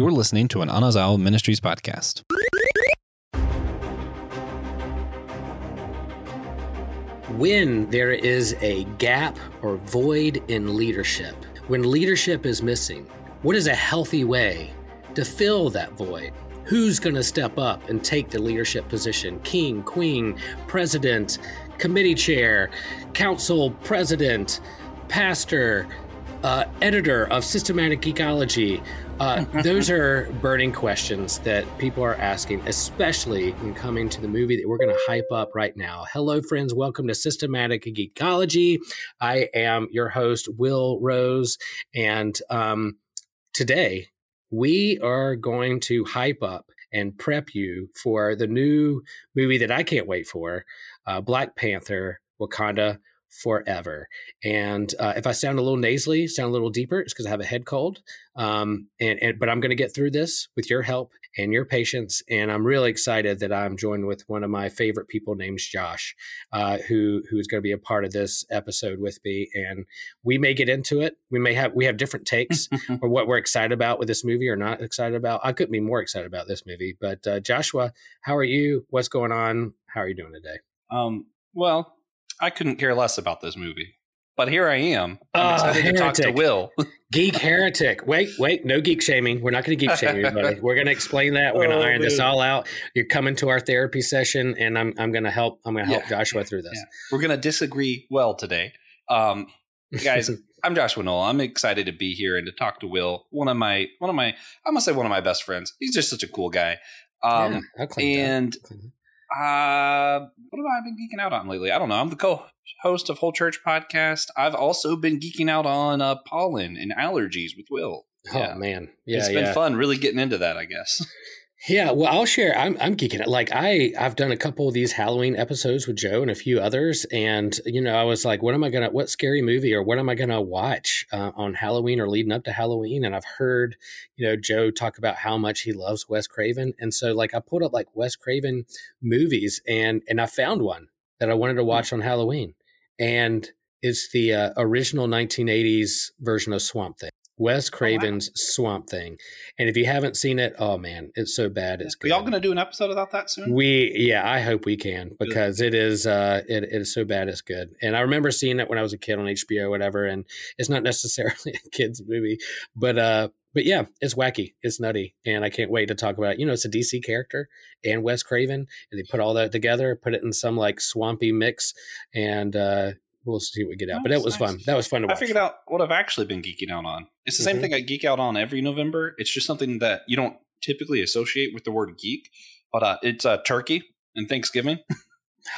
You're listening to an Anazao Ministries podcast. When there is a gap or void in leadership, when leadership is missing, what is a healthy way to fill that void? Who's going to step up and take the leadership position? King, queen, president, committee chair, council president, pastor, uh, editor of Systematic Geekology. Uh, those are burning questions that people are asking, especially in coming to the movie that we're going to hype up right now. Hello, friends. Welcome to Systematic Geekology. I am your host, Will Rose. And um, today we are going to hype up and prep you for the new movie that I can't wait for uh, Black Panther Wakanda forever. And uh, if I sound a little nasally, sound a little deeper, it's because I have a head cold. Um, and, and but I'm going to get through this with your help and your patience. And I'm really excited that I'm joined with one of my favorite people named Josh, uh, who who is going to be a part of this episode with me. And we may get into it. We may have we have different takes or what we're excited about with this movie or not excited about. I couldn't be more excited about this movie. But uh, Joshua, how are you? What's going on? How are you doing today? Um, well, I couldn't care less about this movie. But here I am. I'm Ah, excited to talk to. Will. Geek heretic. Wait, wait, no geek shaming. We're not going to geek shame anybody. We're going to explain that. We're going Oh, to iron this all out. You're coming to our therapy session, and I'm I'm going to help. I'm going to help Yeah. Joshua through this. Yeah. We're gonna disagree well today. Um, guys, I'm Joshua Noel. I'm excited to be here and to talk to Will. One of my one of my I must say one of my best friends. He's just such a cool guy. Um Yeah, and uh what have I been geeking out on lately? I don't know. I'm the co-host of Whole Church Podcast. I've also been geeking out on uh, pollen and allergies with Will. oh yeah. man, yeah, it's yeah. been fun really getting into that, I guess. Yeah, well, I'll share. I'm I'm geeking it. Like I I've done a couple of these Halloween episodes with Joe and a few others, and you know I was like, what am I gonna what scary movie or what am I gonna watch uh, on Halloween or leading up to Halloween? And I've heard you know Joe talk about how much he loves Wes Craven, and so like I pulled up like Wes Craven movies, and and I found one that I wanted to watch on Halloween, and it's the uh, original 1980s version of Swamp Thing. Wes Craven's Swamp Thing. And if you haven't seen it, oh man, it's so bad. It's Are good. y'all gonna do an episode about that soon? We yeah, I hope we can because it is uh it, it is so bad it's good. And I remember seeing it when I was a kid on HBO or whatever, and it's not necessarily a kids movie, but uh but yeah, it's wacky, it's nutty, and I can't wait to talk about it. You know, it's a DC character and Wes Craven, and they put all that together, put it in some like swampy mix, and uh we'll see what we get out. but it was nice. fun. That was fun to watch. I figured out what I've actually been geeking out on. It's the Mhm. same thing I geek out on every November. It's just something that you don't typically associate with the word geek, but uh, it's uh, turkey and Thanksgiving.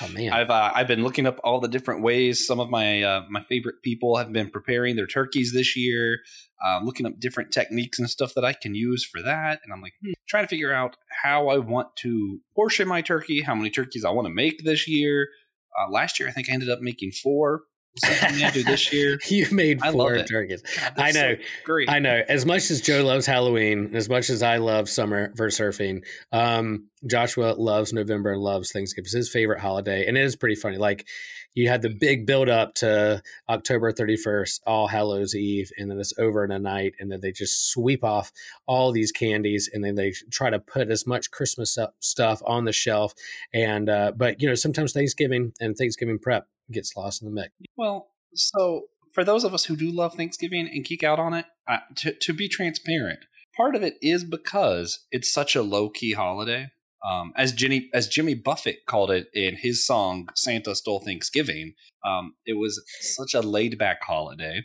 Oh man. I've uh, I've been looking up all the different ways some of my uh, my favorite people have been preparing their turkeys this year. Uh, looking up different techniques and stuff that I can use for that, and I'm like hmm, trying to figure out how I want to portion my turkey, how many turkeys I want to make this year. Uh, last year, I think I ended up making four. Something I do this year. you made I four it. turkeys. God, I that's so know. great. I know. As much as Joe loves Halloween, as much as I love summer for surfing, um, Joshua loves November and loves Thanksgiving. It's his favorite holiday, and it is pretty funny. Like you had the big build up to October 31st, All Hallows Eve, and then it's over in a night, and then they just sweep off all these candies, and then they try to put as much Christmas stuff on the shelf. And uh, but you know, sometimes Thanksgiving and Thanksgiving prep gets lost in the mix. Well, so for those of us who do love Thanksgiving and geek out on it, uh, to, to be transparent, part of it is because it's such a low key holiday. Um, as Jimmy as Jimmy Buffett called it in his song "Santa Stole Thanksgiving," um, it was such a laid back holiday,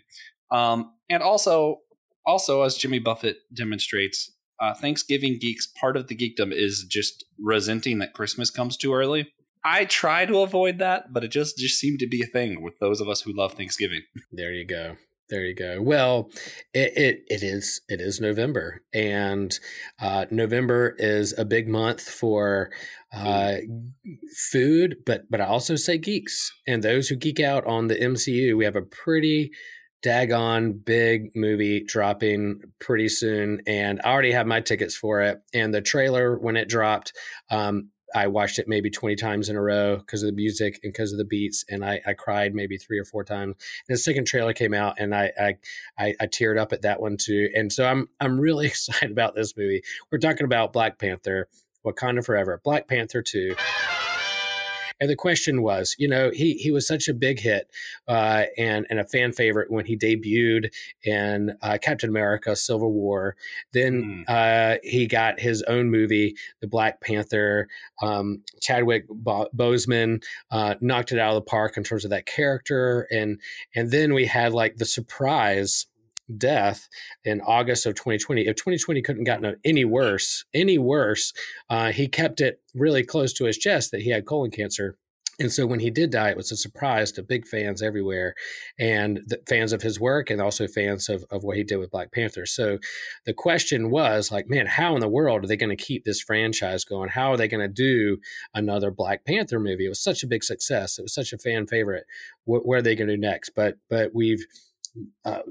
um, and also also as Jimmy Buffett demonstrates, uh, Thanksgiving geeks part of the geekdom is just resenting that Christmas comes too early. I try to avoid that, but it just just seemed to be a thing with those of us who love Thanksgiving. There you go. There you go. Well, it it, it is it is November, and uh, November is a big month for uh, food, but but I also say geeks and those who geek out on the MCU. We have a pretty daggone big movie dropping pretty soon, and I already have my tickets for it. And the trailer when it dropped, um, I watched it maybe 20 times in a row because of the music and because of the beats. And I, I cried maybe three or four times. And the second trailer came out and I, I, I, I teared up at that one too. And so I'm, I'm really excited about this movie. We're talking about Black Panther, Wakanda Forever, Black Panther 2. And the question was, you know, he he was such a big hit uh, and and a fan favorite when he debuted in uh, Captain America: Civil War. Then mm. uh, he got his own movie, The Black Panther. Um, Chadwick Bo- Boseman uh, knocked it out of the park in terms of that character, and and then we had like the surprise death in August of 2020. If 2020 couldn't gotten any worse, any worse, uh, he kept it really close to his chest that he had colon cancer. And so when he did die, it was a surprise to big fans everywhere and fans of his work and also fans of, of what he did with Black Panther. So the question was like, man, how in the world are they going to keep this franchise going? How are they going to do another Black Panther movie? It was such a big success. It was such a fan favorite. What, what are they going to do next? But, but we've, uh,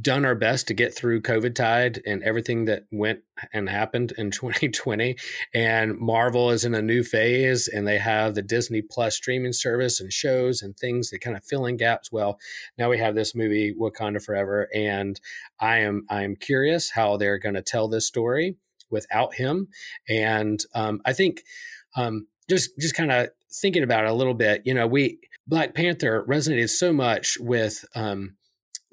done our best to get through COVID tide and everything that went and happened in 2020. And Marvel is in a new phase and they have the Disney Plus streaming service and shows and things that kind of fill in gaps. Well, now we have this movie Wakanda Forever. And I am I'm curious how they're going to tell this story without him. And um, I think um, just just kind of thinking about it a little bit, you know, we Black Panther resonated so much with um,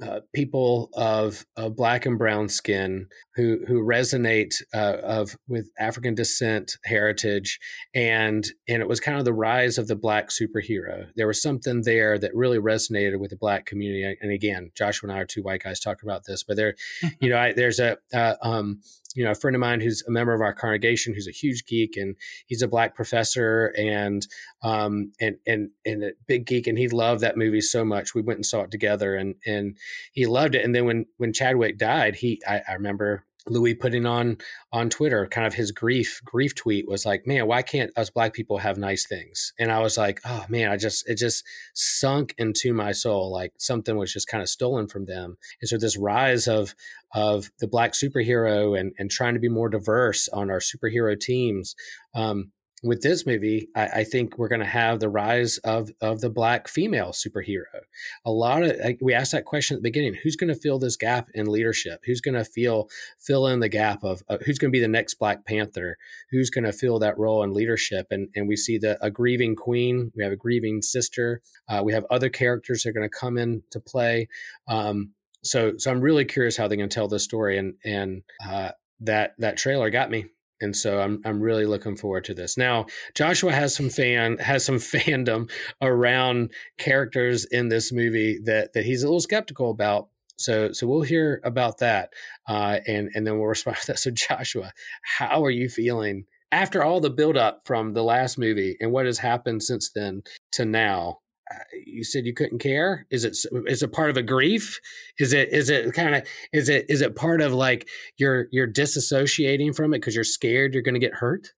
uh, people of, of, black and brown skin who who resonate uh, of with African descent heritage, and and it was kind of the rise of the black superhero. There was something there that really resonated with the black community. And again, Joshua and I are two white guys talking about this, but there, you know, I, there's a uh, um, you know, a friend of mine who's a member of our congregation who's a huge geek and he's a black professor and um and and and a big geek and he loved that movie so much. We went and saw it together and and he loved it. And then when when Chadwick died, he I, I remember Louis putting on on Twitter kind of his grief grief tweet was like, man, why can't us black people have nice things? And I was like, oh man, I just it just sunk into my soul like something was just kind of stolen from them. And so this rise of of the black superhero and and trying to be more diverse on our superhero teams um, with this movie, I, I think we're going to have the rise of of the black female superhero. A lot of we asked that question at the beginning: Who's going to fill this gap in leadership? Who's going to feel fill in the gap of uh, who's going to be the next Black Panther? Who's going to fill that role in leadership? And and we see the a grieving queen. We have a grieving sister. Uh, we have other characters that are going to come in to play. Um, so so I'm really curious how they're going to tell this story. And and uh, that that trailer got me and so I'm I'm really looking forward to this. Now, Joshua has some fan has some fandom around characters in this movie that that he's a little skeptical about. So so we'll hear about that, uh, and and then we'll respond to that. So Joshua, how are you feeling after all the buildup from the last movie and what has happened since then to now? You said you couldn't care? Is it is it part of a grief? Is it is it kind of is it is it part of like you're you're disassociating from it because you're scared you're going to get hurt?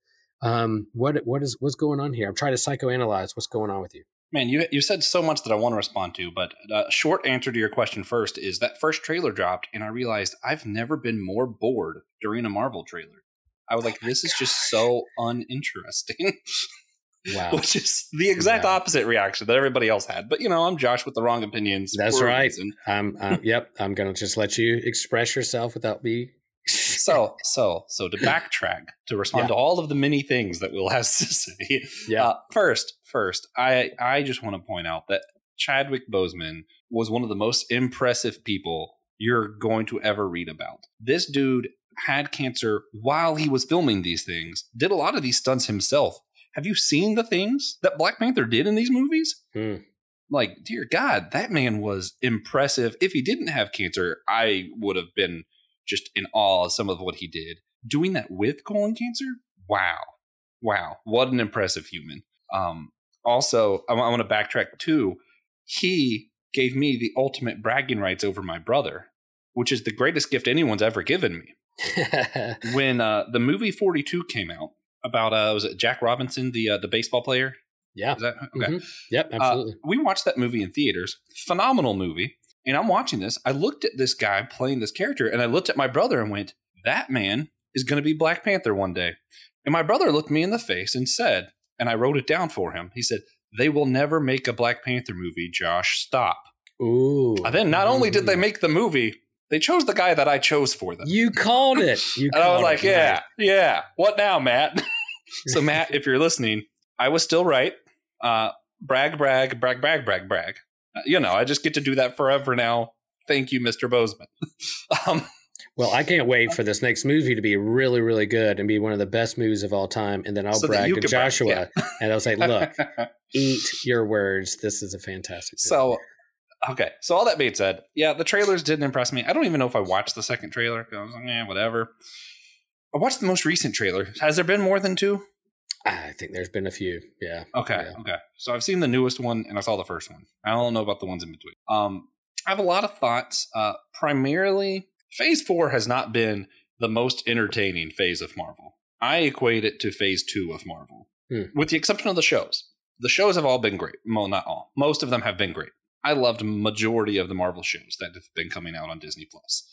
Um what what is what's going on here? I'm trying to psychoanalyze what's going on with you. Man you you said so much that i want to respond to but a short answer to your question first is that first trailer dropped and i realized i've never been more bored during a marvel trailer. I was like this is just so uninteresting Wow. Which is the exact wow. opposite reaction that everybody else had. But you know, I'm Josh with the wrong opinions. That's right. I'm, I'm yep. I'm gonna just let you express yourself without me. so so so to backtrack to respond yeah. to all of the many things that Will has to say. Yeah. Uh, first, first, I I just want to point out that Chadwick Boseman was one of the most impressive people you're going to ever read about. This dude had cancer while he was filming these things, did a lot of these stunts himself, have you seen the things that Black Panther did in these movies? Hmm. Like, dear God, that man was impressive. If he didn't have cancer, I would have been just in awe of some of what he did. Doing that with colon cancer? Wow. Wow. What an impressive human. Um, also, I, I want to backtrack too. He gave me the ultimate bragging rights over my brother, which is the greatest gift anyone's ever given me. when uh, the movie 42 came out, about uh was it Jack Robinson, the uh, the baseball player? Yeah. That, okay. Mm-hmm. Yep, uh, absolutely. Uh, we watched that movie in theaters. Phenomenal movie. And I'm watching this. I looked at this guy playing this character and I looked at my brother and went, that man is going to be Black Panther one day. And my brother looked me in the face and said, and I wrote it down for him. He said, They will never make a Black Panther movie, Josh. Stop. Ooh. And then not only did they make the movie, they chose the guy that I chose for them. You called it. You and I was like, it, Yeah, Matt. yeah. What now, Matt? so, Matt, if you're listening, I was still right. Uh, brag, brag, brag, brag, brag, brag. Uh, you know, I just get to do that forever now. Thank you, Mr. Boseman. um, Well, I can't wait for this next movie to be really, really good and be one of the best movies of all time. And then I'll So brag to brag, Joshua and I'll say, look, eat your words. This is a fantastic movie. So, okay. So all that being said, yeah, the trailers didn't impress me. I don't even know if I watched the second trailer. I was like, eh, whatever. I watched the most recent trailer. Has there been more than two? I think there's been a few. Yeah. Okay. Yeah. Okay. So I've seen the newest one and I saw the first one. I don't know about the ones in between. Um, I have a lot of thoughts. Uh, primarily, Phase Four has not been the most entertaining phase of Marvel. I equate it to Phase Two of Marvel, Hmm. with the exception of the shows. The shows have all been great. Well, not all. Most of them have been great. I loved majority of the Marvel shows that have been coming out on Disney Plus.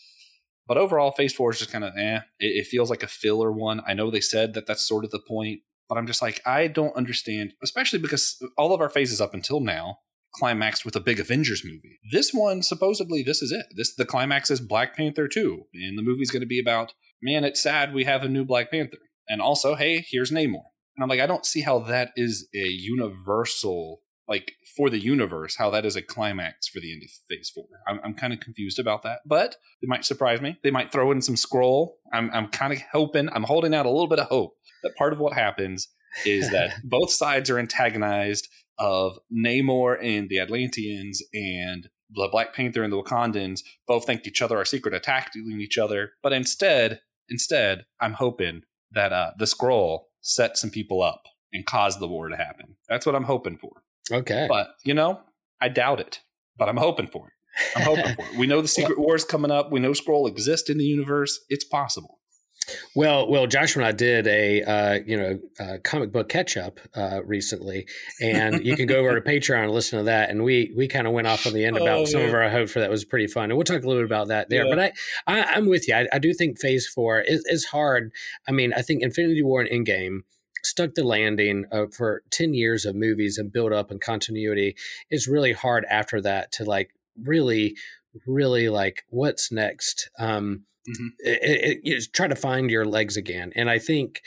But overall, Phase Four is just kind of eh. It, it feels like a filler one. I know they said that that's sort of the point, but I'm just like I don't understand, especially because all of our phases up until now climaxed with a big Avengers movie. This one, supposedly, this is it. This the climax is Black Panther two, and the movie's going to be about man. It's sad we have a new Black Panther, and also hey, here's Namor. And I'm like, I don't see how that is a universal like for the universe how that is a climax for the end of phase four. I'm, I'm kind of confused about that but they might surprise me. They might throw in some Skrull. I'm, I'm kind of hoping i'm holding out a little bit of hope that part of what happens is that both sides are antagonized of namor and the atlanteans and the black panther and the wakandans. Both think each other are secret attacking each other but instead instead i'm hoping that uh, the Skrull set some people up and cause the war to happen. That's what i'm hoping for Okay. but you know, I doubt it. But I'm hoping for it. I'm hoping for it. We know the Secret War is coming up. We know Skrull exists in the universe. It's possible. Well, well, Joshua and I did a uh, you know uh, comic book catch up uh, recently, and you can go over to Patreon and listen to that. And we we kind of went off on the end about Oh, some of our hope for that was pretty fun, and we'll talk a little bit about that there. Yeah. But I, I I'm with you. I, I do think Phase Four is, is hard. I mean, I think Infinity War and Endgame stuck the landing uh, for 10 years of movies and build up and continuity it's really hard after that to like really really like what's next um Mhm. it, it, you just try to find your legs again and i think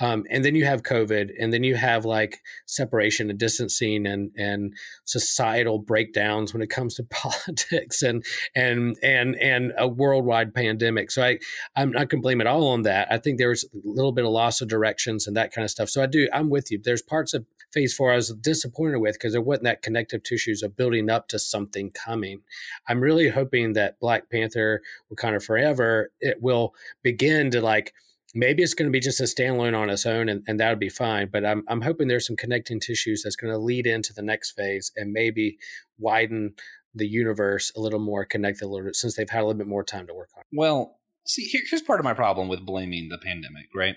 um and then you have covid and then you have like separation and distancing and and societal breakdowns when it comes to politics and and and and a worldwide pandemic. So i i'm not going to blame it all on that. I think there's a little bit of loss of directions and that kind of stuff. So i do i'm with you. There's parts of phase four i was disappointed with because there wasn't that connective tissues of building up to something coming. I'm really hoping that black panther wakanda forever it will begin to like maybe it's going to be just a standalone on its own and, and that'll be fine but I'm, I'm hoping there's some connecting tissues that's going to lead into the next phase and maybe widen the universe a little more connect a little bit since they've had a little bit more time to work on. Well, see, here, here's part of my problem with blaming the pandemic, right?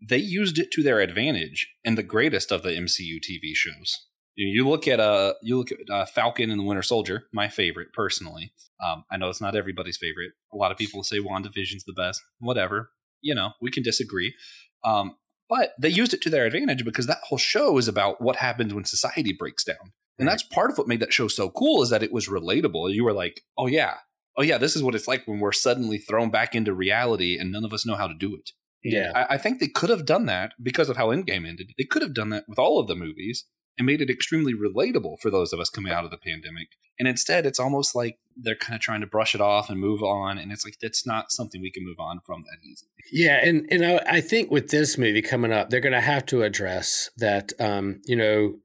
They used it to their advantage in the greatest of the MCU TV shows. You, you look at uh, you look at uh, Falcon and the Winter Soldier, my favorite personally. Um, I know it's not everybody's favorite. A lot of people say WandaVision's the best. Whatever, you know, we can disagree. Um, but they used it to their advantage because that whole show is about what happens when society breaks down. And that's part of what made that show so cool is that it was relatable. You were like, oh yeah, oh yeah, this is what it's like when we're suddenly thrown back into reality and none of us know how to do it. Yeah. I, I think they could have done that because of how Endgame ended. They could have done that with all of the movies and made it extremely relatable for those of us coming out of the pandemic. And instead, it's almost like they're kind of trying to brush it off and move on. And it's like that's not something we can move on from that easily. Yeah, and and I, I think with this movie coming up, they're going to have to address that. Um, you know,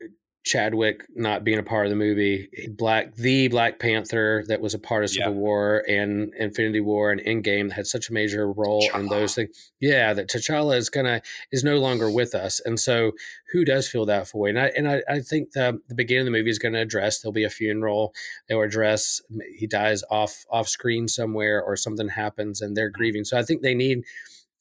Chadwick not being a part of the movie, Black the Black Panther that was a part of Civil Yeah. War and Infinity War and Endgame had such a major role in those things. Yeah, that T'Challa is gonna is no longer with us, and so who does feel that for? And I and I, I think the the beginning of the movie is going to address. There'll be a funeral. They'll address he dies off off screen somewhere or something happens and they're mm-hmm. grieving. So I think they need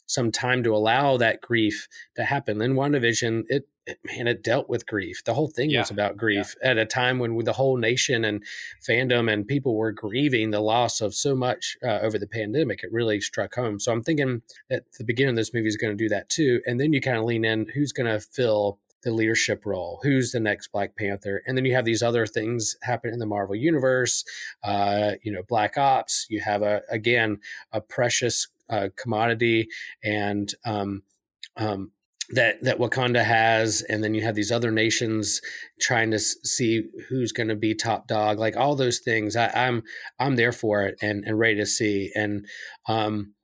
some time to allow that grief to happen. In WandaVision, it, it man, it dealt with grief. The whole thing Yeah. was about grief at a time when the whole nation and fandom and people were grieving the loss of so much uh, over the pandemic. It really struck home. So I'm thinking that the beginning of this movie is going to do that too. And then you kind of lean in who's going to fill the leadership role, who's the next Black Panther, and then you have these other things happen in the Marvel universe. Uh, you know, Black Ops. You have a again a precious uh, commodity, and um, um, that that Wakanda has, and then you have these other nations trying to s- see who's going to be top dog. Like all those things, I, I'm I'm there for it and and ready to see. And um,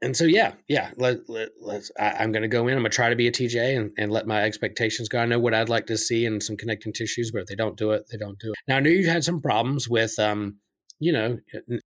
and so yeah, yeah. Let, let let's. I, I'm going to go in. I'm going to try to be a TJ and, and let my expectations go. I know what I'd like to see and some connecting tissues, but if they don't do it, they don't do it. Now I know you've had some problems with um, you know,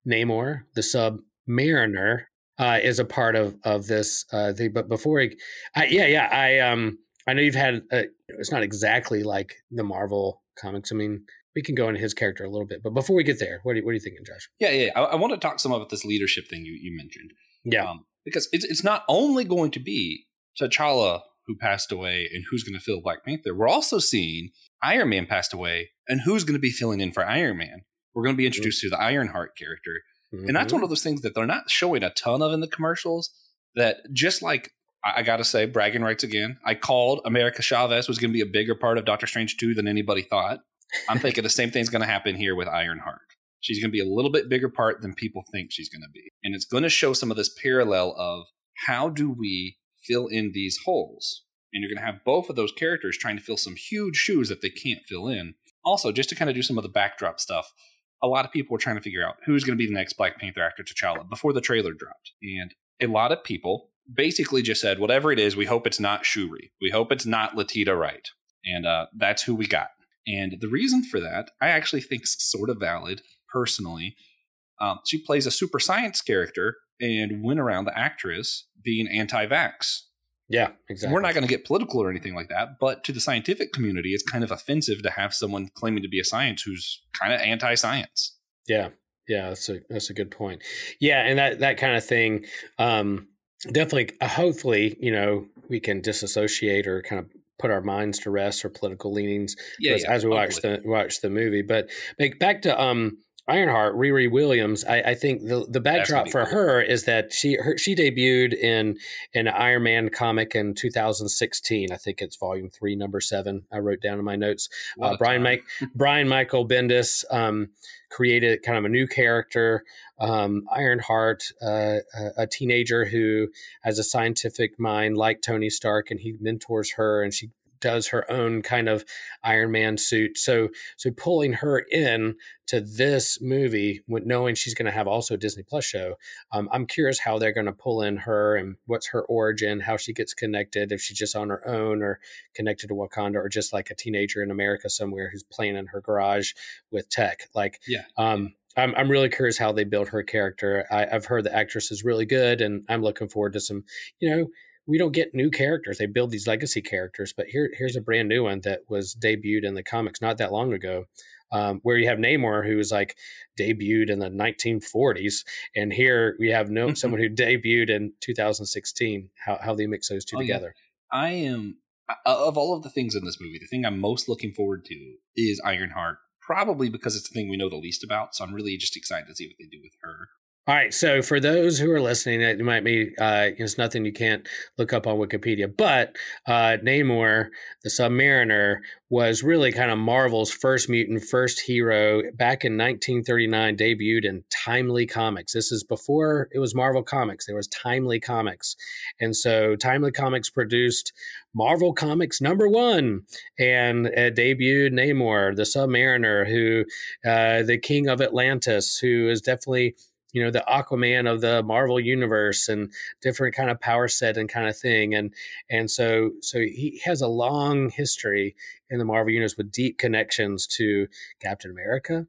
Namor, the sub Mariner, uh, is a part of of this uh, thing. But before, I, I, yeah, yeah, I um, I know you've had. Uh, it's not exactly like the Marvel comics. I mean, we can go into his character a little bit, but before we get there, what are, you- what are you thinking, Josh? Yeah, yeah. I, I want to talk some about this leadership thing you, you mentioned. Yeah, Um, because it's, it's not only going to be T'Challa who passed away and who's going to fill Black Panther. We're also seeing Iron Man passed away and who's going to be filling in for Iron Man. We're going to be introduced to the Ironheart character. And that's one mm-hmm. of those things that they're not showing a ton of in the commercials. That just like I, I got to say, bragging rights again. I called America Chavez was going to be a bigger part of Doctor Strange two than anybody thought. I'm thinking the same thing's going to happen here with Ironheart. She's going to be a little bit bigger part than people think she's going to be, and it's going to show some of this parallel of how do we fill in these holes. And you're going to have both of those characters trying to fill some huge shoes that they can't fill in. Also, just to kind of do some of the backdrop stuff, a lot of people were trying to figure out who's going to be the next Black Panther actor T'Challa before the trailer dropped. And a lot of people basically just said, whatever it is, we hope it's not Shuri. We hope it's not Letitia Wright. And uh, that's who we got. And the reason for that, I actually think is sort of valid personally. Um, she plays a super science character and went around the actress being anti vax. Yeah, exactly. We're not going to get political or anything like that, but to the scientific community, it's kind of offensive to have someone claiming to be a science who's kind of anti science. Yeah, yeah, that's a that's a good point. Yeah, and that that kind of thing, um, definitely. Uh, hopefully, you know, we can disassociate or kind of put our minds to rest or political leanings as, as we watch the watch the movie. But like, back to um, Ironheart, Riri Williams. I, I think the the backdrop for cool. her is that she her, she debuted in an Iron Man comic in 2016. I think it's volume three, number seven. I wrote down in my notes. Uh, Brian. Mike Brian Michael Bendis um, created kind of a new character, um, Ironheart, uh, a, a teenager who has a scientific mind like Tony Stark, and he mentors her, and she does her own kind of Iron Man suit. So, so pulling her in to this movie, with knowing she's going to have also a Disney Plus show, um, I'm curious how they're going to pull in her and what's her origin, how she gets connected, if she's just on her own or connected to Wakanda, or just like a teenager in America somewhere who's playing in her garage with tech. Like, Yeah. um, I'm I'm really curious how they build her character. I, I've heard the actress is really good, and I'm looking forward to some. You know, we don't get new characters; they build these legacy characters. But here here's a brand new one that was debuted in the comics not that long ago. Um, where you have Namor, who was like debuted in the 1940s, and here we have no someone who debuted in 2016. How how they mix those two Oh, yeah. together? I am uh, of all of the things in this movie, the thing I'm most looking forward to is Ironheart. Probably because it's the thing we know the least about, so I'm really just excited to see what they do with her. All right. So for those who are listening, it might be uh, it's nothing you can't look up on Wikipedia, but uh, Namor, the Submariner, was really kind of Marvel's first mutant, first hero. Back in 1939, debuted in Timely Comics. This is before it was Marvel Comics. There was Timely Comics, and so Timely Comics produced Marvel Comics number one, and uh, debuted Namor, the Submariner, who uh, the King of Atlantis, who is definitely you know the aquaman of the marvel universe and different kind of power set and kind of thing and and so so he has a long history in the marvel universe with deep connections to captain america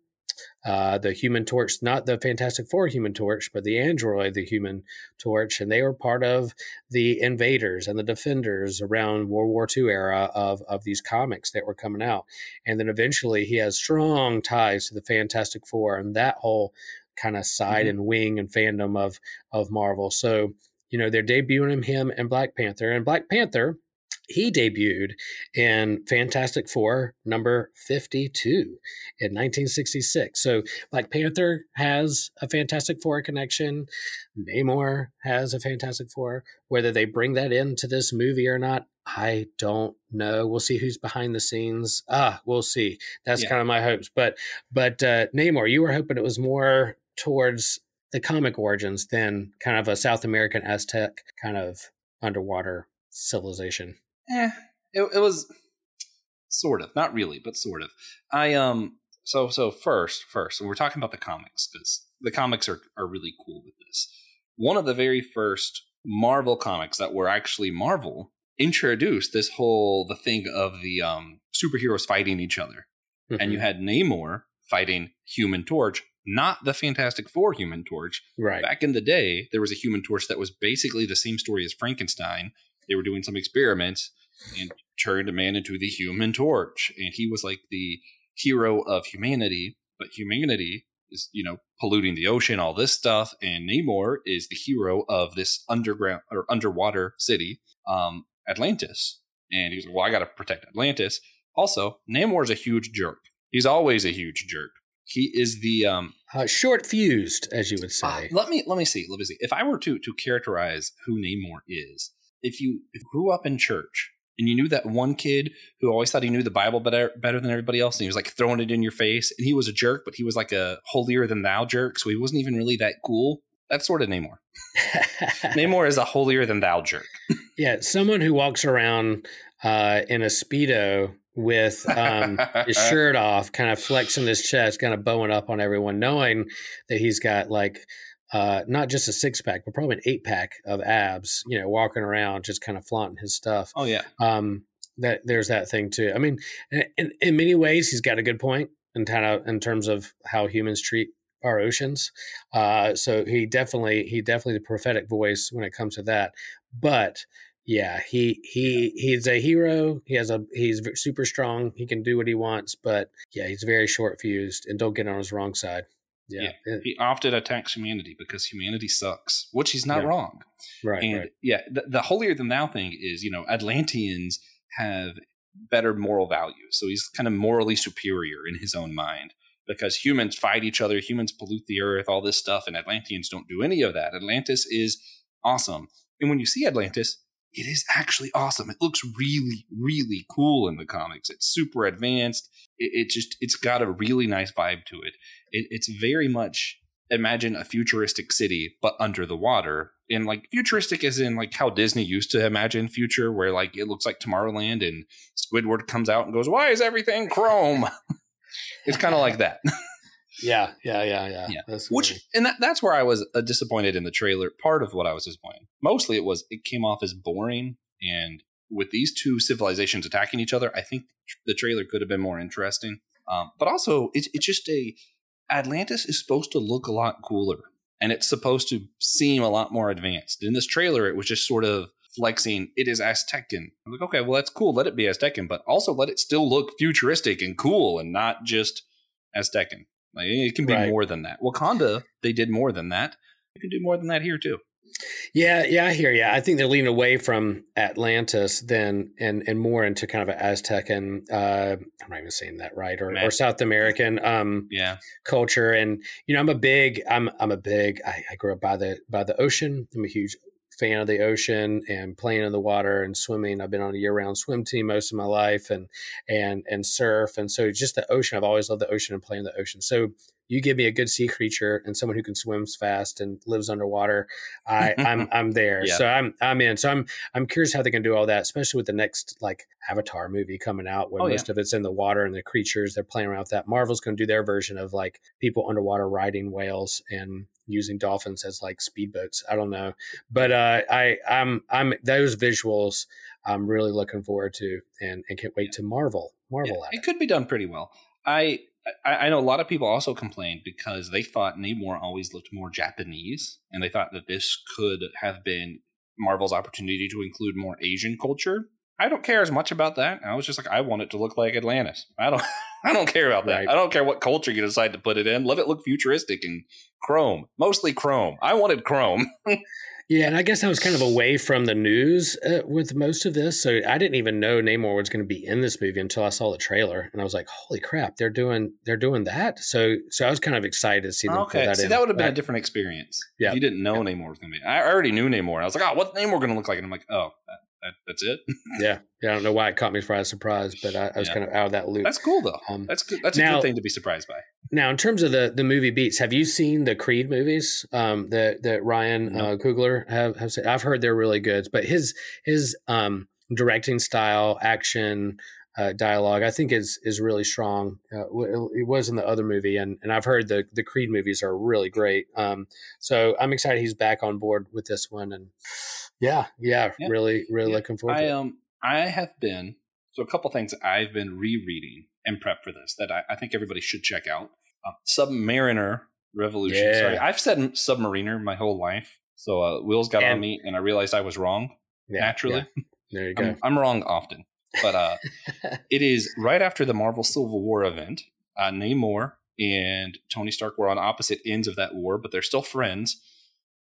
uh, the human torch not the fantastic four human torch but the android the human torch and they were part of the invaders and the defenders around world war ii era of of these comics that were coming out. And then eventually he has strong ties to the fantastic four and that whole kind of side Mhm. and wing and fandom of of Marvel. So you know, they're debuting him and Black Panther. And Black Panther, he debuted in Fantastic Four number 52 in 1966. So Black Panther has a Fantastic Four connection. Namor has a Fantastic Four. Whether they bring that into this movie or not, I don't know. We'll see who's behind the scenes. Ah, we'll see. That's yeah. kind of my hopes. But but uh, Namor, you were hoping it was more towards the comic origins than kind of a South American Aztec kind of underwater civilization eh, it, it was sort of, not really, but sort of. I um, so so first, first, we're talking about the comics because the comics are are really cool with this. One of the very first Marvel comics that were actually Marvel introduced this whole the thing of the um superheroes fighting each other, mm-hmm. and you mm-hmm. had Namor fighting Human Torch, not the Fantastic Four Human Torch. Right. Back in the day, there was a Human Torch that was basically the same story as Frankenstein. They were doing some experiments, and turned a man into the human torch. And he was like the hero of humanity, but humanity is, you know, polluting the ocean, all this stuff. And Namor is the hero of this underground or underwater city, um, Atlantis. And he's like, well, I got to protect Atlantis. Also, Namor is a huge jerk. He's always a huge jerk. He is the um, uh, short fused, as you would uh, say. Uh, let me let me see. Let me see. If I were to to characterize who Namor is, if you grew up in church and you knew that one kid who always thought he knew the Bible better better than everybody else, and he was like throwing it in your face, and he was a jerk, but he was like a holier than thou jerk, so he wasn't even really that cool. That's sort of Namor. Namor is a holier than thou jerk. yeah, someone who walks around uh, in a speedo with um, his shirt off, kind of flexing his chest, kind of bowing up on everyone, knowing that he's got like uh, not just a six pack, but probably an eight pack of abs, you know, walking around just kind of flaunting his stuff. Oh, yeah. Um, that there's that thing too. I mean, in, in many ways, he's got a good point in kind of in terms of how humans treat our oceans. Uh, so he definitely he definitely the prophetic voice when it comes to that. But yeah, he he he's a hero. He has a he's super strong. He can do what he wants. But yeah, he's very short fused and don't get on his wrong side. Yeah. yeah. He often attacks humanity because humanity sucks, which he's not yeah. wrong. Right. And right. yeah, the, the, holier than thou thing is, you know, Atlanteans have better moral values. So he's kind of morally superior in his own mind because humans fight each other, humans pollute the earth, all this stuff, and Atlanteans don't do any of that. Atlantis is awesome. And when you see Atlantis, it is actually awesome. It looks really, really cool in the comics. It's super advanced. It, it just, it's got a really nice vibe to it. it. It's very much imagine a futuristic city, but under the water. And like futuristic is in like how Disney used to imagine future, where like it looks like Tomorrowland and Squidward comes out and goes, Why is everything chrome? it's kind of like that. Yeah, yeah, yeah, yeah. yeah. That's Which and that, that's where I was uh, disappointed in the trailer. Part of what I was disappointed, mostly it was it came off as boring. And with these two civilizations attacking each other, I think the trailer could have been more interesting. Um, but also, it's it's just a Atlantis is supposed to look a lot cooler, and it's supposed to seem a lot more advanced. In this trailer, it was just sort of flexing it is Aztecan. I'm like, okay, well that's cool. Let it be Aztecan, but also let it still look futuristic and cool and not just Aztecan. Like it can be right. more than that. Wakanda, they did more than that. You can do more than that here too. Yeah, yeah, I hear you. I think they're leaning away from Atlantis then and and more into kind of an Aztec and uh, I'm not even saying that right or, or South American um yeah culture. And you know, I'm a big I'm I'm a big I, I grew up by the by the ocean. I'm a huge fan of the ocean and playing in the water and swimming. I've been on a year-round swim team most of my life and and and surf and so just the ocean. I've always loved the ocean and playing in the ocean. So you give me a good sea creature and someone who can swim fast and lives underwater, I, I'm I'm there. Yeah. So I'm I'm in. So I'm I'm curious how they can do all that, especially with the next like Avatar movie coming out, where oh, most yeah. of it's in the water and the creatures they're playing around with that. Marvel's going to do their version of like people underwater riding whales and using dolphins as like speedboats. I don't know, but uh, I I'm I'm those visuals I'm really looking forward to and and can't wait to marvel marvel yeah, at. It could be done pretty well. I I, know a lot of people also complained because they thought Namor always looked more Japanese, and they thought that this could have been Marvel's opportunity to include more Asian culture. I don't care as much about that. I was just like, I want it to look like Atlantis. I don't, I don't care about that. Right. I don't care what culture you decide to put it in. Let it look futuristic and chrome, mostly chrome. I wanted chrome. Yeah, and I guess I was kind of away from the news uh, with most of this, so I didn't even know Namor was going to be in this movie until I saw the trailer, and I was like, "Holy crap, they're doing they're doing that!" So, so I was kind of excited to see them. Okay, that see in. that would have been a different experience. Yeah. if you didn't know Namor was going to be. I already knew Namor. I was like, oh, what's Namor going to look like? And I'm like, oh, that, that, that's it. yeah, yeah. I don't know why it caught me by surprise, but I, I was Yeah. kind of out of that loop. That's cool though. Um, That's good. That's a good thing to be surprised by. Now, in terms of the the movie beats, have you seen the Creed movies um, that that Ryan No. uh, Coogler have have said? I've heard they're really good, but his his um, directing style, action, uh, dialogue, I think is is really strong. Uh, w- it was in the other movie, and and I've heard the the Creed movies are really great. Um, so I'm excited he's back on board with this one, and yeah, yeah, Yeah. really, really Yeah. looking forward I to it. um I have been so a couple things I've been rereading and prep for this that I, I think everybody should check out. Uh, Submariner Revolution. Yeah. Sorry, I've said Submariner my whole life. So uh, wheels got on me, and I realized I was wrong. Naturally. There you go. I'm, I'm wrong often, but uh, it is right after the Marvel Civil War event. Uh, Namor and Tony Stark were on opposite ends of that war, but they're still friends.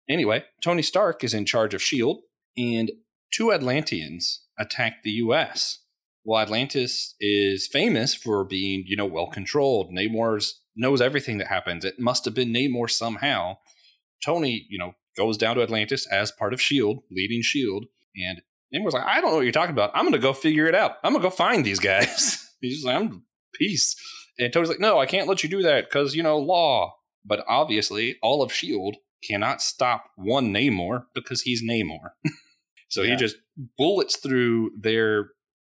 Anyway, Tony Stark is in charge of S.H.I.E.L.D., and two Atlanteans attack the U.S. Well, Atlantis is famous for being, you know, well controlled. Namor's knows everything that happens. It must have been Namor somehow. Tony, you know, goes down to Atlantis as part of S.H.I.E.L.D., leading S.H.I.E.L.D., and Namor's like, I don't know what you're talking about. I'm going to go figure it out. I'm going to go find these guys. He's like, I'm peace. And Tony's like, no, I can't let you do that because, you know, law. But obviously, all of S.H.I.E.L.D. cannot stop one Namor because he's Namor. so he just bullets through their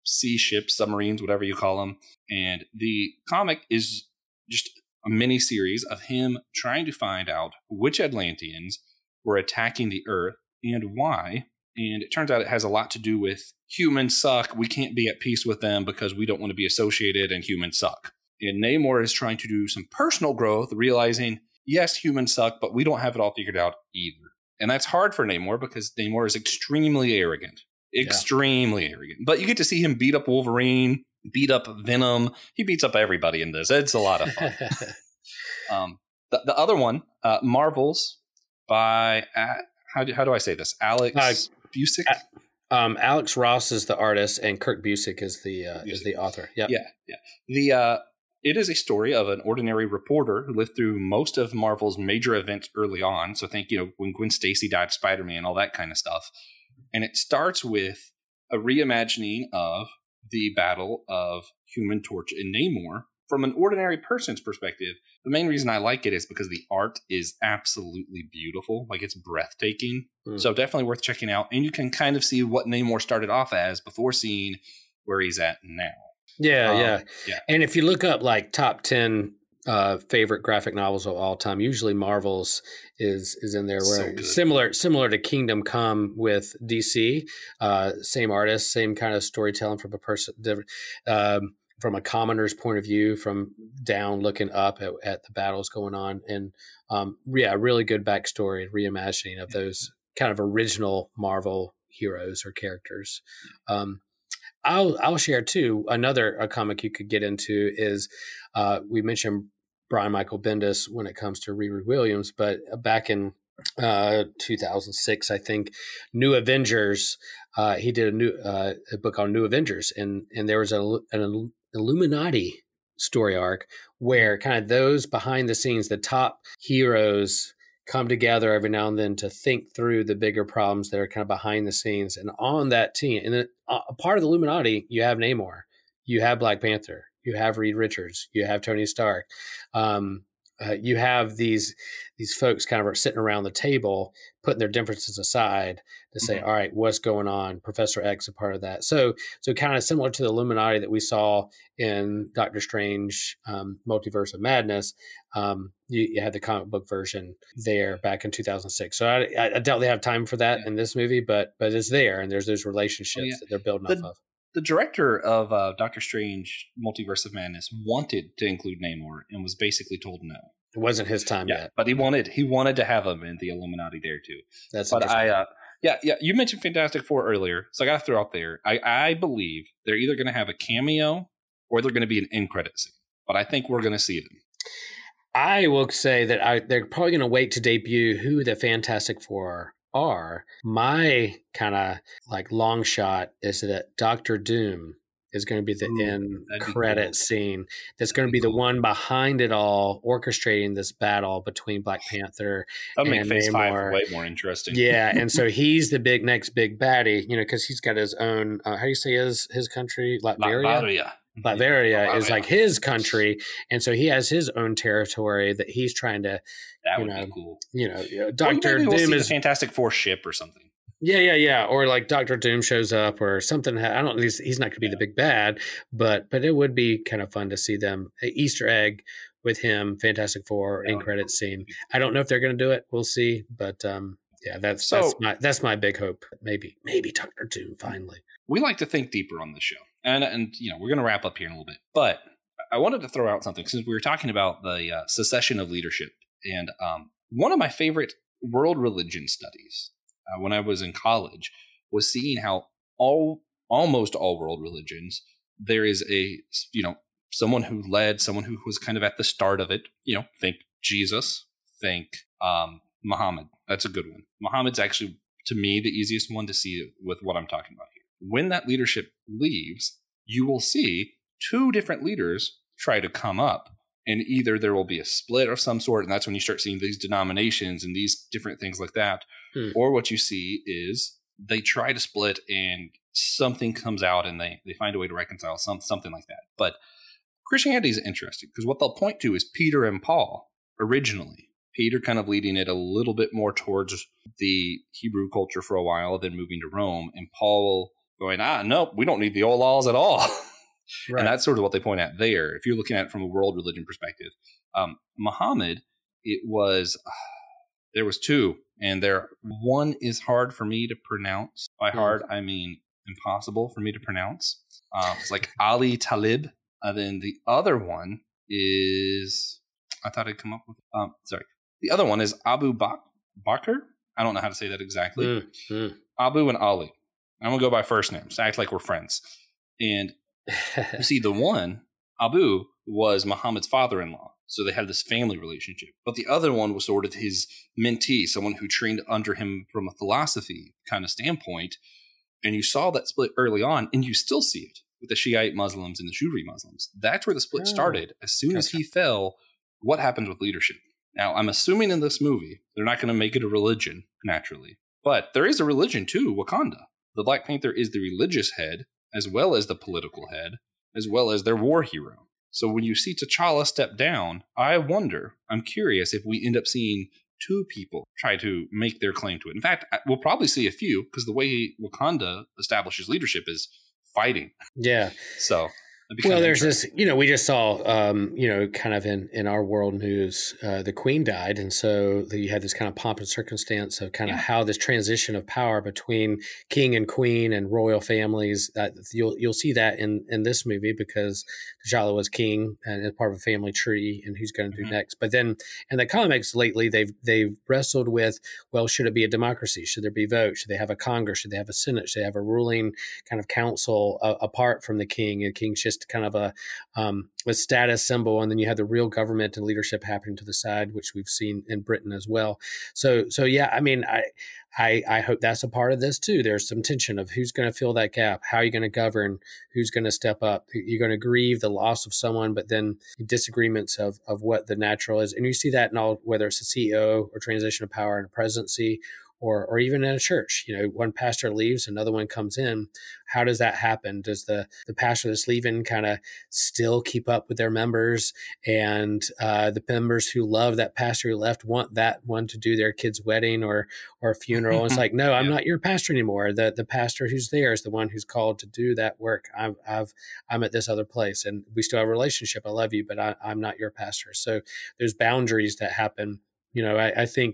sea ships, submarines, whatever you call them. And the comic is just a mini series of him trying to find out which Atlanteans were attacking the Earth and why. And it turns out it has a lot to do with humans suck. We can't be at peace with them because we don't want to be associated and humans suck. And Namor is trying to do some personal growth, realizing, yes, humans suck, but we don't have it all figured out either. And that's hard for Namor because Namor is extremely arrogant. Extremely arrogant. But you get to see him beat up Wolverine, beat up Venom. He beats up everybody in this. It's a lot of fun. Um, the, the other one, uh, Marvels by uh, how do, how do I say this? Alex Uh, Busiek. um, Alex Ross is the artist, and Kirk Busiek is the uh, is the author. Yep. Yeah, yeah. The uh, it is a story of an ordinary reporter who lived through most of Marvel's major events early on. So think you know when Gwen Stacy died, Spider Man, all that kind of stuff. And it starts with a reimagining of the battle of Human Torch and Namor from an ordinary person's perspective. The main reason I like it is because the art is absolutely beautiful, like it's breathtaking. Mm. So definitely worth checking out. And you can kind of see what Namor started off as before seeing where he's at now. Yeah, Um, yeah, yeah. And if you look up like top ten uh, favorite graphic novels of all time, usually Marvel's is is in there. Where good. similar similar to Kingdom Come with DC, uh, same artist, same kind of storytelling from a person, different, um, from a commoner's point of view, from down looking up at, at the battles going on, and um, yeah, really good backstory and reimagining of those kind of original Marvel heroes or characters. Um, I'll I'll share too. Another a comic you could get into is uh, we mentioned Brian Michael Bendis when it comes to Riri Williams, but back in uh, 2006, I think New Avengers. Uh, he did a new uh, a book on New Avengers, and and there was a, an Illuminati story arc where kind of those behind the scenes, the top heroes come together every now and then to think through the bigger problems that are kind of behind the scenes. And on that team, and then uh, a part of the Illuminati, you have Namor, you have Black Panther, you have Reed Richards, you have Tony Stark. Um, uh, you have these these folks kind of are sitting around the table, putting their differences aside to say, Mhm. "All right, what's going on?" Professor X a part of that. So, so kind of similar to the Illuminati that we saw in Doctor Strange, um, Multiverse of Madness. Um, you, you had the comic book version there back in 2006. So I, I doubt they have time for that Yeah. in this movie, but but it's there, and there's those relationships yeah. that they're building The- off of. The director of uh, Doctor Strange Multiverse of Madness wanted to include Namor and was basically told no. It wasn't his time Yeah, yet. but he wanted he wanted to have him in the Illuminati there too. That's But. I, uh, yeah, yeah, you mentioned Fantastic Four earlier, so I got to throw out there. I, I believe they're either going to have a cameo or they're going to be an end credit scene. But I think we're going to see them. I will say that I, they're probably going to wait to debut who the Fantastic Four are. My kind of like long shot is that Doctor Doom is going to be the Ooh, end credit cool. scene. That's going to be be the one behind it all, orchestrating this battle between Black Panther. That would make and Phase Five Namor. way more interesting. Yeah, and so he's the big next big baddie, you know, because he's got his own. Uh, how do you say his his country? Latveria. Latveria. Latveria is like his country, and so he has his own territory that he's trying to, That you would know, be cool. you know, you know, Or Doctor we'll Doom the is Fantastic Four ship or something. Yeah, yeah, yeah, or like Doctor Doom shows up or something. I don't. He's, he's not going to be the big bad, but but it would be kind of fun to see them Easter egg with him, Fantastic Four in credit scene. I don't know if they're going to do it. We'll see, but um, yeah, that's So- that's my that's my big hope. Maybe maybe Doctor Doom finally. we like to think deeper on this show and and you know we're going to wrap up here in a little bit but i wanted to throw out something since we were talking about the uh, secession of leadership and um, one of my favorite world religion studies uh, when i was in college was seeing how all almost all world religions there is a you know someone who led someone who was kind of at the start of it you know think jesus think um, muhammad that's a good one muhammad's actually to me the easiest one to see with what i'm talking about here when that leadership leaves, you will see two different leaders try to come up. And either there will be a split of some sort, and that's when you start seeing these denominations and these different things like that. Hmm. Or what you see is they try to split and something comes out and they, they find a way to reconcile some, something like that. But Christianity is interesting because what they'll point to is Peter and Paul originally. Peter kind of leading it a little bit more towards the Hebrew culture for a while, then moving to Rome, and Paul going, ah, nope we don't need the old laws at all. Right. And that's sort of what they point at there. If you're looking at it from a world religion perspective, um, Muhammad, it was there was two, and there one is hard for me to pronounce. By Hmm. hard, I mean impossible for me to pronounce. Um, it's like Ali Talib, and then the other one is I thought I'd come up with. Um, sorry, the other one is Abu Bak- Bakr. I don't know how to say that exactly. Mm, mm. Abu and Ali. I'm gonna go by first names. Act like we're friends. And you see, the one, Abu, was Muhammad's father in law. So they had this family relationship. But the other one was sort of his mentee, someone who trained under him from a philosophy kind of standpoint. And you saw that split early on, and you still see it with the Shiite Muslims and the Shuri Muslims. That's where the split Oh, started. As soon as he fell, what happens with leadership? Now, I'm assuming in this movie, they're not going to make it a religion, naturally. But there is a religion too, Wakanda. The Black Panther is the religious head, as well as the political head, as well as their war hero. So when you see T'Challa step down, I wonder, I'm curious if we end up seeing two people try to make their claim to it. In fact, we'll probably see a few because the way Wakanda establishes leadership is fighting. yeah. So, Well, there's this, you know, we just saw, um, you know, kind of in, in our world news, uh, the queen died. And so you had this kind of pomp and circumstance of kind of how this transition of power between king and queen and royal families, that you'll, you'll see that in, in this movie because T'Challa was king and is part of a family tree and who's going to do Mhm. next. But then in the comics lately, they've, they've wrestled with, well, should it be a democracy? Should there be votes? Should they have a Congress? Should they have a Senate? Should they have a ruling kind of council uh, apart from the king? And the king's just kind of a, um, a status symbol, and then you have the real government and leadership happening to the side, which we've seen in Britain as well. So, so yeah, I mean, I, I, I hope that's a part of this too. There's some tension of who's going to fill that gap, how are you going to govern, who's going to step up. You're going to grieve the loss of someone, but then disagreements of of what the natural is, and you see that in all whether it's a CEO or transition of power in a presidency. Or, or even in a church, you know, one pastor leaves, another one comes in. How does that happen? Does the the pastor that's leaving kind of still keep up with their members and uh, the members who love that pastor who left want that one to do their kid's wedding or or funeral it's like no i'm Yeah. not your pastor anymore the the pastor who's there is the one who's called to do that work i've, I've i'm at this other place and we still have a relationship i love you but I, i'm not your pastor so there's boundaries that happen you know I, I think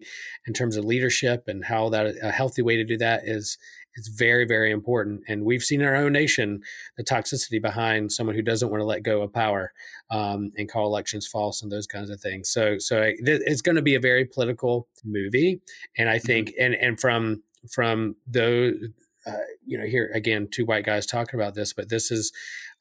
in terms of leadership and how that a healthy way to do that is is very very important. And we've seen in our own nation the toxicity behind someone who doesn't want to let go of power um, and call elections false and those kinds of things. So, so I- th- it's going to be a very political movie, and I think, and and from from those, uh, you know, here again, two white guys talking about this, but this is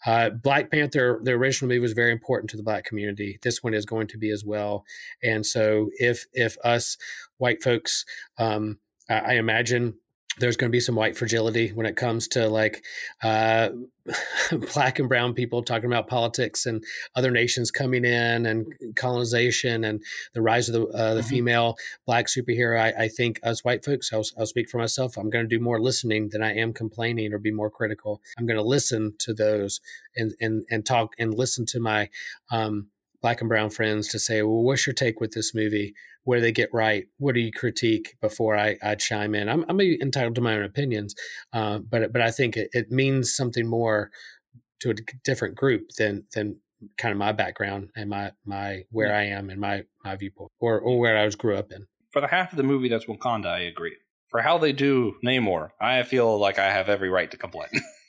uh, Black Panther. The original movie was very important to the black community. This one is going to be as well, and so if if us white folks. Um, I, I imagine there's going to be some white fragility when it comes to like uh, black and brown people talking about politics and other nations coming in and colonization and the rise of the, uh, the mm-hmm. female black superhero. I, I, think as white folks, I'll, I'll speak for myself. I'm going to do more listening than I am complaining or be more critical. I'm going to listen to those and and and talk and listen to my um, black and brown friends to say, well, what's your take with this movie? Where they get right? What do you critique before I, I chime in? I'm, I'm entitled to my own opinions, uh, but but I think it, it, means something more to a different group than than kind of my background and my my where yeah. I am and my my viewpoint or or where I was grew up in. For the half of the movie that's Wakanda, I agree. For how they do Namor, I feel like I have every right to complain.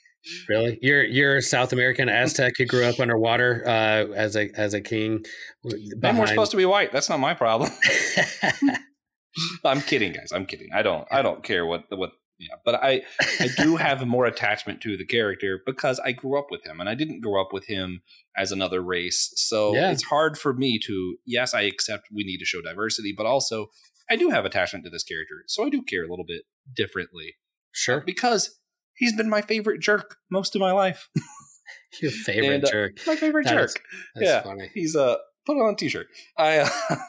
Really, you're you're South American Aztec who grew up underwater uh, as a as a king. Behind... We're supposed to be white. That's not my problem. I'm kidding, guys. I'm kidding. I don't I don't care what what yeah, but I I do have more attachment to the character because I grew up with him, and I didn't grow up with him as another race. So yeah. it's hard for me to yes, I accept we need to show diversity, but also I do have attachment to this character, so I do care a little bit differently. Sure, because he's been my favorite jerk most of my life. Your favorite and, uh, jerk. My favorite that jerk. Is, yeah, funny. He's a uh, put on a t-shirt. I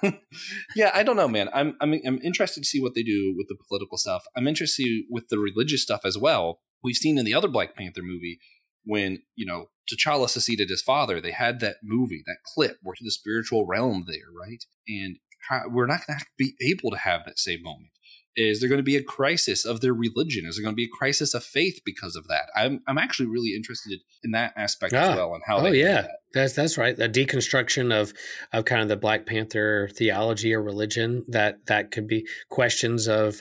uh, yeah, I don't know, man. I'm I'm I'm interested to see what they do with the political stuff. I'm interested with the religious stuff as well. We've seen in the other Black Panther movie when you know T'Challa succeeded his father. They had that movie, that clip, where to the spiritual realm there, right? And we're not going to be able to have that same moment. Is there going to be a crisis of their religion? Is there going to be a crisis of faith because of that? I'm I'm actually really interested in that aspect as ah. well and how. Oh yeah, that. that's that's right. The deconstruction of of kind of the Black Panther theology or religion that that could be questions of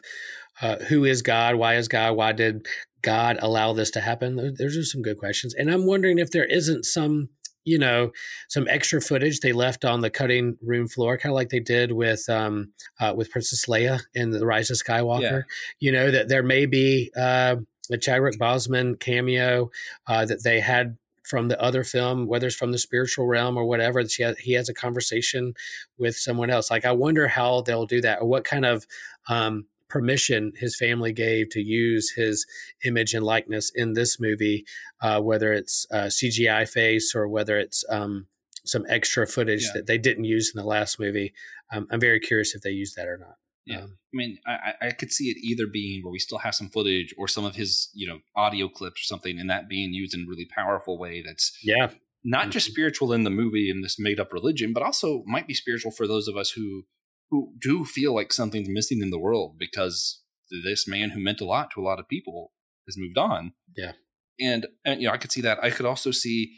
uh, who is God? Why is God? Why did God allow this to happen? Those are some good questions, and I'm wondering if there isn't some you know, some extra footage they left on the cutting room floor, kind of like they did with um, uh, with Princess Leia in the Rise of Skywalker. Yeah. You know that there may be uh, a Chadwick Boseman cameo uh, that they had from the other film, whether it's from the spiritual realm or whatever. Has, he has a conversation with someone else. Like I wonder how they'll do that, or what kind of um, permission his family gave to use his image and likeness in this movie, uh, whether it's uh, CGI face or whether it's um, some extra footage yeah. that they didn't use in the last movie. Um, I'm very curious if they use that or not. Yeah, um, I mean, I, I could see it either being where we still have some footage or some of his, you know, audio clips or something, and that being used in a really powerful way. That's yeah, not just mm-hmm. spiritual in the movie in this made up religion, but also might be spiritual for those of us who who do feel like something's missing in the world because this man who meant a lot to a lot of people has moved on. Yeah. And, and you know, I could see that. I could also see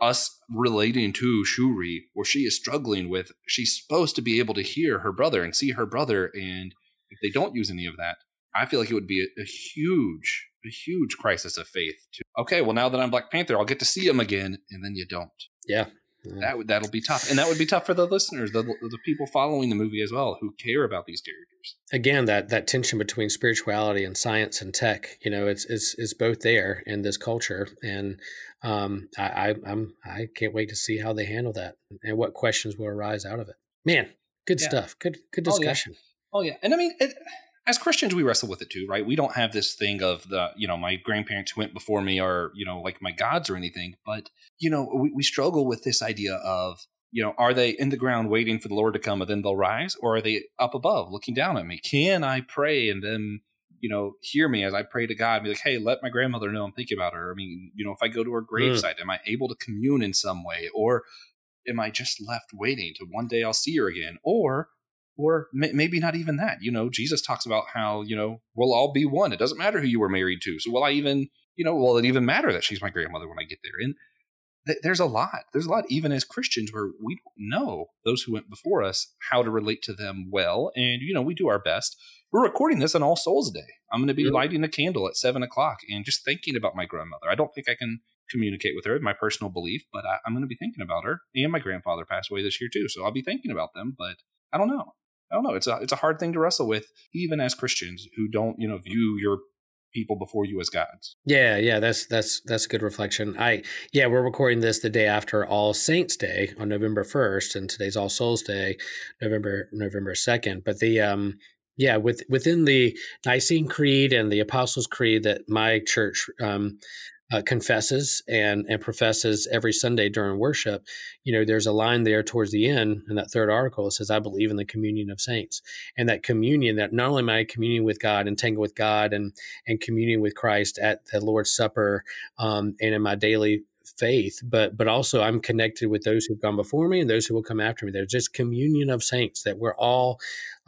us relating to Shuri, where she is struggling with, she's supposed to be able to hear her brother and see her brother. And if they don't use any of that, I feel like it would be a, a huge, a huge crisis of faith. To, okay, well, now that I'm Black Panther, I'll get to see him again. And then you don't. Yeah. That would that'll be tough, and that would be tough for the listeners, the the people following the movie as well, who care about these characters. Again, that that tension between spirituality and science and tech, you know, it's it's, it's both there in this culture, and um, I, I I'm I can't wait to see how they handle that and what questions will arise out of it. Man, good yeah. stuff. Good good discussion. Oh yeah, oh, yeah. and I mean. It, as Christians, we wrestle with it too, right? We don't have this thing of the, you know, my grandparents who went before me are, you know, like my gods or anything. But, you know, we, we struggle with this idea of, you know, are they in the ground waiting for the Lord to come and then they'll rise? Or are they up above looking down at me? Can I pray and then, you know, hear me as I pray to God and be like, hey, let my grandmother know I'm thinking about her? I mean, you know, if I go to her gravesite, mm. am I able to commune in some way? Or am I just left waiting to one day I'll see her again? Or or may- maybe not even that. You know, Jesus talks about how you know we'll all be one. It doesn't matter who you were married to. So will I even you know will it even matter that she's my grandmother when I get there? And th- there's a lot. There's a lot even as Christians where we don't know those who went before us how to relate to them well, and you know we do our best. We're recording this on All Souls Day. I'm going to be lighting a candle at seven o'clock and just thinking about my grandmother. I don't think I can communicate with her, my personal belief, but I, am going to be thinking about her. And my grandfather passed away this year too, so I'll be thinking about them. But I don't know. I don't know. It's a it's a hard thing to wrestle with, even as Christians who don't you know view your people before you as gods. Yeah, yeah, that's that's that's a good reflection. I yeah, we're recording this the day after All Saints Day on November first, and today's All Souls Day, November November second. But the um Yeah, with within the Nicene Creed and the Apostles' Creed that my church um, uh, confesses and and professes every Sunday during worship, you know, there's a line there towards the end in that third article. It says, "I believe in the communion of saints," and that communion that not only am I communing with God, and entangled with God, and and communion with Christ at the Lord's Supper um, and in my daily faith, but but also I'm connected with those who've gone before me and those who will come after me. There's just communion of saints that we're all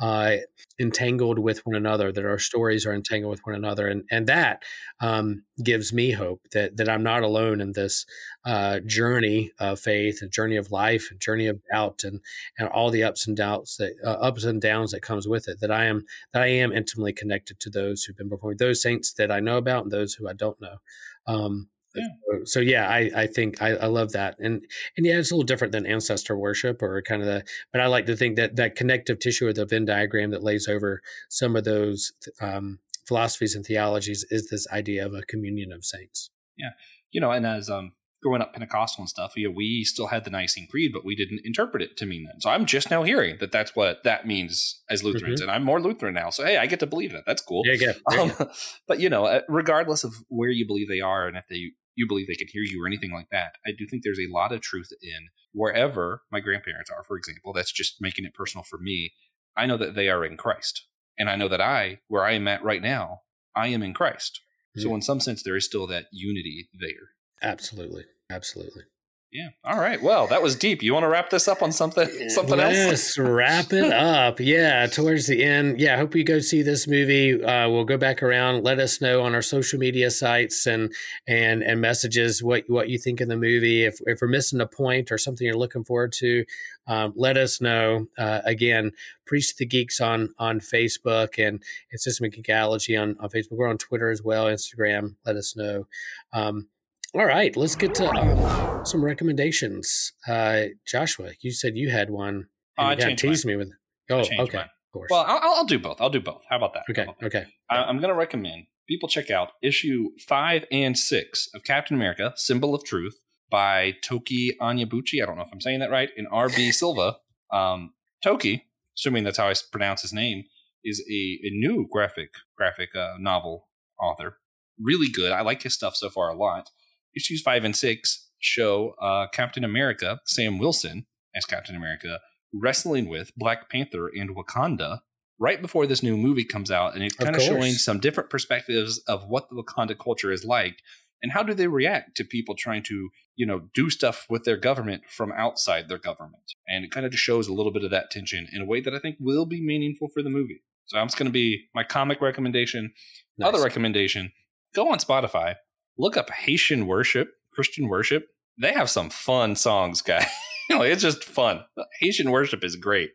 uh, entangled with one another, that our stories are entangled with one another, and and that um, gives me hope that that I'm not alone in this uh, journey of faith, a journey of life, a journey of doubt, and and all the ups and downs that uh, ups and downs that comes with it. That I am that I am intimately connected to those who've been before me, those saints that I know about, and those who I don't know. Um, yeah. So, yeah, I, I think I, I love that, and and yeah, it's a little different than ancestor worship or kind of the, but I like to think that that connective tissue or the Venn diagram that lays over some of those um, philosophies and theologies is this idea of a communion of saints. Yeah, you know, and as um, growing up Pentecostal and stuff, you know, we still had the Nicene Creed, but we didn't interpret it to mean that. So I'm just now hearing that that's what that means as Lutherans, mm-hmm. and I'm more Lutheran now. So hey, I get to believe that. That's cool. Yeah, yeah. Um, but you know, uh, regardless of where you believe they are, and if they you believe they can hear you or anything like that. I do think there's a lot of truth in wherever my grandparents are, for example. That's just making it personal for me. I know that they are in Christ. And I know that I, where I am at right now, I am in Christ. Mm-hmm. So, in some sense, there is still that unity there. Absolutely. Absolutely. Yeah. All right. Well, that was deep. You want to wrap this up on something something else? yes, else? wrap it up. Yeah, towards the end. Yeah, I hope you go see this movie. Uh, we'll go back around. Let us know on our social media sites and and and messages what what you think of the movie. If if we're missing a point or something you're looking forward to, um, let us know. Uh, again, Priest the Geeks on on Facebook and it's Systematic Geekology on on Facebook. We're on Twitter as well, Instagram. Let us know. Um, all right, let's get to um, some recommendations. Uh, Joshua, you said you had one. Oh, I changed tease me with. Oh, okay. Mine. Of course. Well, I'll, I'll, do both. I'll do both. How about that? Okay. That? Okay. I, am going to recommend people check out issue five and six of Captain America: Symbol of Truth by Toki Onyebuchi. I don't know if I'm saying that right. And R.B. Silva. Um, Toki, assuming that's how I pronounce his name, is a, a new graphic graphic uh, novel author. Really good. I like his stuff so far a lot issues five and six show uh, Captain America, Sam Wilson as Captain America, wrestling with Black Panther and Wakanda right before this new movie comes out. And it's kind of, of showing some different perspectives of what the Wakanda culture is like and how do they react to people trying to, you know, do stuff with their government from outside their government. And it kind of just shows a little bit of that tension in a way that I think will be meaningful for the movie. So that's going to be my comic recommendation. Nice. Other recommendation, go on Spotify look up Haitian worship, Christian worship. They have some fun songs, guys. it's just fun. Haitian worship is great,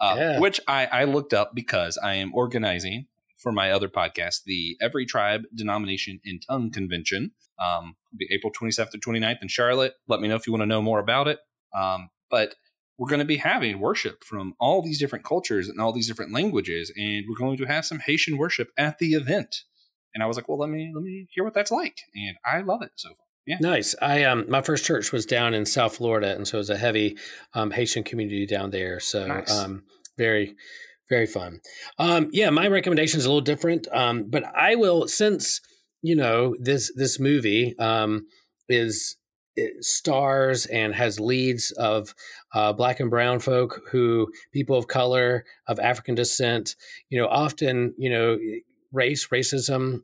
uh, yeah. which I, I looked up because I am organizing for my other podcast, the Every Tribe, Denomination, and Tongue Convention. Um, be April 27th to 29th in Charlotte. Let me know if you want to know more about it. Um, but we're going to be having worship from all these different cultures and all these different languages, and we're going to have some Haitian worship at the event. And I was like, well, let me let me hear what that's like, and I love it so far. Yeah. Nice. I um my first church was down in South Florida, and so it was a heavy um, Haitian community down there. So nice. um very very fun. Um yeah, my recommendation is a little different. Um, but I will since you know this this movie um is stars and has leads of uh, black and brown folk who people of color of african descent you know often you know race, racism,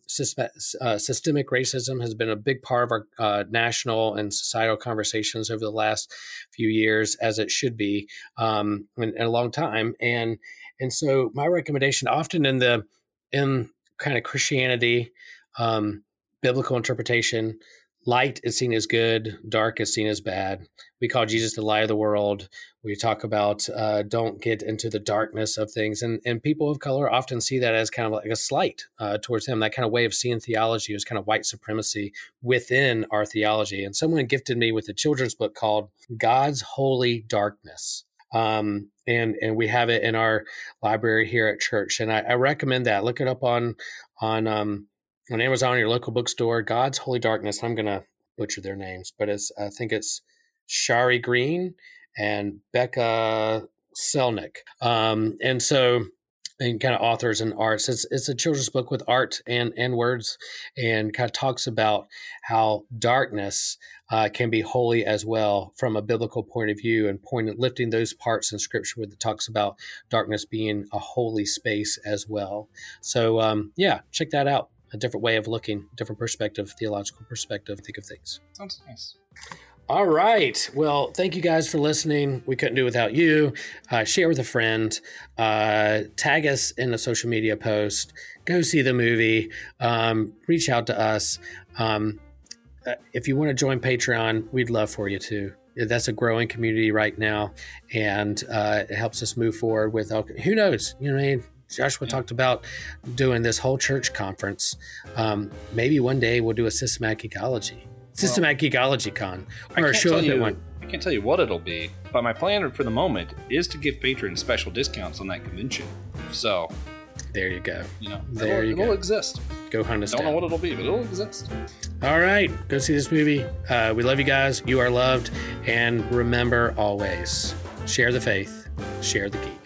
uh, systemic racism has been a big part of our uh, national and societal conversations over the last few years, as it should be um, in, in, a long time. And and so my recommendation, often in the in kind of Christianity, um, biblical interpretation, light is seen as good, dark is seen as bad. We call Jesus the light of the world. We talk about uh, don't get into the darkness of things, and and people of color often see that as kind of like a slight uh, towards him. That kind of way of seeing theology is kind of white supremacy within our theology. And someone gifted me with a children's book called God's Holy Darkness. Um, and and we have it in our library here at church, and I, I recommend that. Look it up on on um, on Amazon your local bookstore. God's Holy Darkness. I'm gonna butcher their names, but it's I think it's Sharei Green and Beckah Selnick. Um, and so and kind of authors and arts. It's it's a children's book with art and and words, and kind of talks about how darkness uh, can be holy as well from a biblical point of view, and pointing lifting those parts in Scripture where it talks about darkness being a holy space as well. So um, yeah, check that out. A different way of looking, different perspective, theological perspective, think of things. Sounds nice. All right. Well, thank you guys for listening. We couldn't do without you. Uh, share with a friend. Uh, tag us in a social media post. Go see the movie. Um, reach out to us. Um, uh, if you want to join Patreon, we'd love for you to. That's a growing community right now, and uh, it helps us move forward with. Who knows? You know, what I mean, Joshua talked about doing this whole church conference. Um, maybe one day we'll do a Systematic Geekology Systematic well, Geekology Con or you, one. I can't tell you what it'll be, but my plan for the moment is to give patrons special discounts on that convention. So there you go. You know, there it'll, you it'll go. exist. Go hunt us. Don't down. know what it'll be, but it'll exist. All right, go see this movie. Uh, we love you guys. You are loved, and remember always share the faith, share the geek.